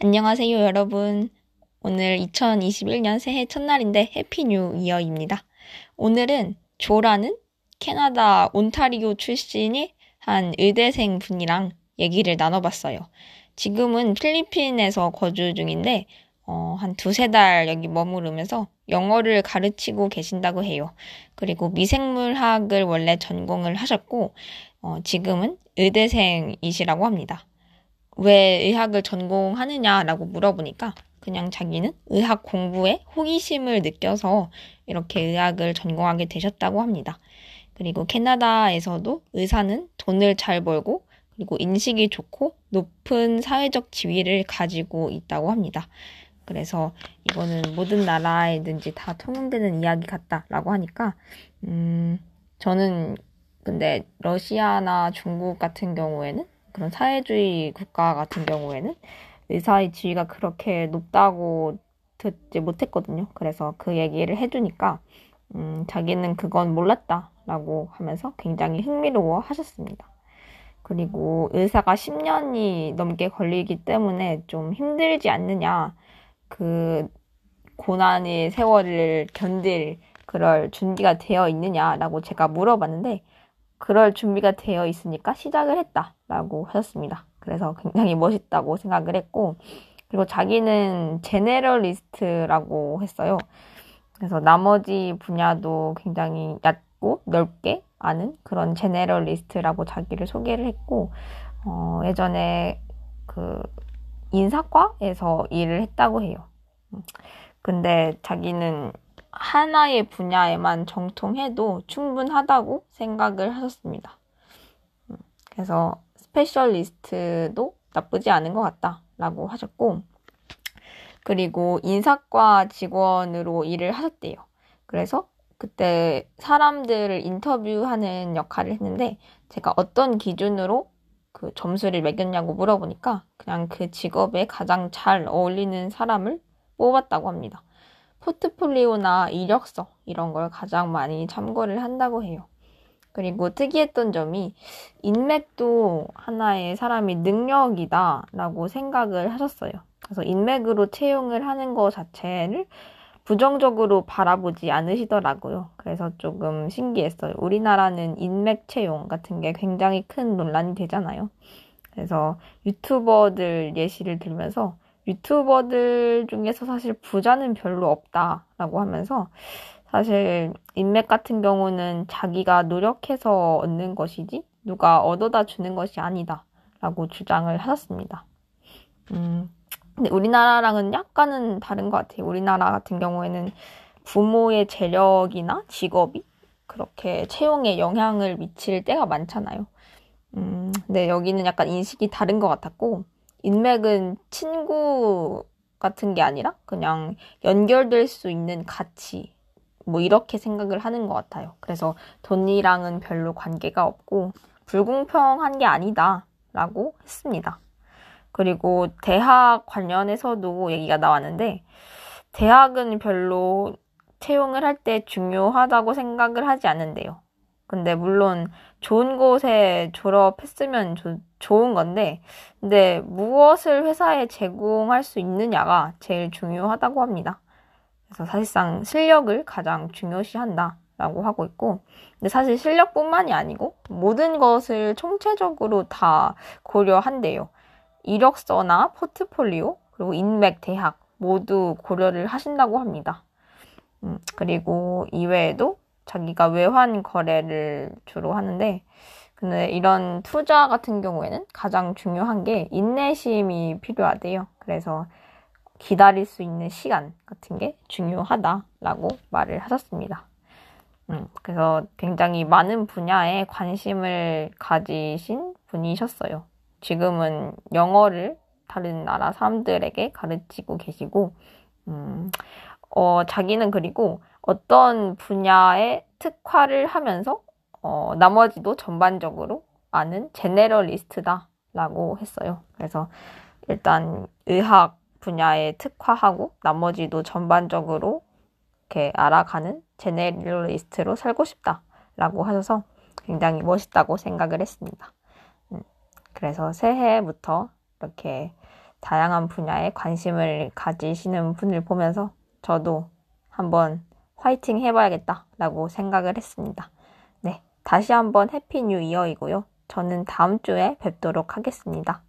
안녕하세요, 여러분. 오늘 2021년 새해 첫날인데 Happy New Year입니다. 오늘은 조라는 캐나다 온타리오 출신의 한 의대생 분이랑 얘기를 나눠봤어요. 지금은 필리핀에서 거주 중인데 어, 한 두세 달 여기 머무르면서 영어를 가르치고 계신다고 해요. 그리고 미생물학을 원래 전공을 하셨고 어, 지금은 의대생이시라고 합니다. 왜 의학을 전공하느냐라고 물어보니까 그냥 자기는 의학 공부에 호기심을 느껴서 이렇게 의학을 전공하게 되셨다고 합니다. 그리고 캐나다에서도 의사는 돈을 잘 벌고 그리고 인식이 좋고 높은 사회적 지위를 가지고 있다고 합니다. 그래서 이거는 모든 나라에든지 다 통용되는 이야기 같다라고 하니까 음 저는 근데 러시아나 중국 같은 경우에는 그런 사회주의 국가 같은 경우에는 의사의 지위가 그렇게 높다고 듣지 못했거든요. 그래서 그 얘기를 해주니까 음, 자기는 그건 몰랐다라고 하면서 굉장히 흥미로워 하셨습니다. 그리고 의사가 10년이 넘게 걸리기 때문에 좀 힘들지 않느냐, 그 고난의 세월을 견딜 그럴 준비가 되어 있느냐라고 제가 물어봤는데, 그럴 준비가 되어 있으니까 시작을 했다라고 하셨습니다. 그래서 굉장히 멋있다고 생각을 했고, 그리고 자기는 제네럴리스트라고 했어요. 그래서 나머지 분야도 굉장히 얕고 넓게 아는 그런 제네럴리스트라고 자기를 소개를 했고, 어, 예전에 그 인사과에서 일을 했다고 해요. 근데 자기는 하나의 분야에만 정통해도 충분하다고 생각을 하셨습니다. 음, 그래서 specialist도 나쁘지 않은 것 같다라고 하셨고, 그리고 인사과 직원으로 일을 하셨대요. 그래서 그때 사람들을 인터뷰하는 역할을 했는데, 제가 어떤 기준으로 그 점수를 매겼냐고 물어보니까 그냥 그 직업에 가장 잘 어울리는 사람을 뽑았다고 합니다. 포트폴리오나 이력서 이런 걸 가장 많이 참고를 한다고 해요. 그리고 특이했던 점이 인맥도 하나의 사람이 능력이다라고 생각을 하셨어요. 그래서 인맥으로 채용을 하는 것 자체를 부정적으로 바라보지 않으시더라고요. 그래서 조금 신기했어요. 우리나라는 인맥 채용 같은 게 굉장히 큰 논란이 되잖아요. 그래서 유튜버들 예시를 들면서 유튜버들 중에서 사실 부자는 별로 없다라고 하면서 사실 인맥 같은 경우는 자기가 노력해서 얻는 것이지 누가 얻어다 주는 것이 아니다라고 주장을 하셨습니다. 음, 근데 우리나라랑은 약간은 다른 것 같아요. 우리나라 같은 경우에는 부모의 재력이나 직업이 그렇게 채용에 영향을 미칠 때가 많잖아요. 음, 근데 여기는 약간 인식이 다른 것 같았고, 인맥은 친구 같은 게 아니라 그냥 연결될 수 있는 가치, 뭐 이렇게 생각을 하는 것 같아요. 그래서 돈이랑은 별로 관계가 없고 불공평한 게 아니다라고 했습니다. 그리고 대학 관련해서도 얘기가 나왔는데 대학은 별로 채용을 할 때 중요하다고 생각을 하지 않는데요. 근데 물론 좋은 곳에 졸업했으면 조, 좋은 건데, 근데 무엇을 회사에 제공할 수 있느냐가 제일 중요하다고 합니다. 그래서 사실상 실력을 가장 중요시한다 라고 하고 있고, 근데 사실 실력뿐만이 아니고 모든 것을 총체적으로 다 고려한대요. 이력서나 포트폴리오, 그리고 인맥, 대학 모두 고려를 하신다고 합니다. 음, 그리고 이외에도 자기가 외환 거래를 주로 하는데 근데 이런 투자 같은 경우에는 가장 중요한 게 인내심이 필요하대요. 그래서 기다릴 수 있는 시간 같은 게 중요하다라고 말을 하셨습니다. 음, 그래서 굉장히 많은 분야에 관심을 가지신 분이셨어요. 지금은 영어를 다른 나라 사람들에게 가르치고 계시고, 음, 어, 자기는 그리고 어떤 분야에 특화를 하면서 어, 나머지도 전반적으로 아는 제네럴리스트다라고 했어요. 그래서 일단 의학 분야에 특화하고 나머지도 전반적으로 이렇게 알아가는 제네럴리스트로 살고 싶다라고 하셔서 굉장히 멋있다고 생각을 했습니다. 음, 그래서 새해부터 이렇게 다양한 분야에 관심을 가지시는 분을 보면서 저도 한번 화이팅 해봐야겠다 라고 생각을 했습니다. 네. 다시 한번 Happy New Year이고요. 저는 다음 주에 뵙도록 하겠습니다.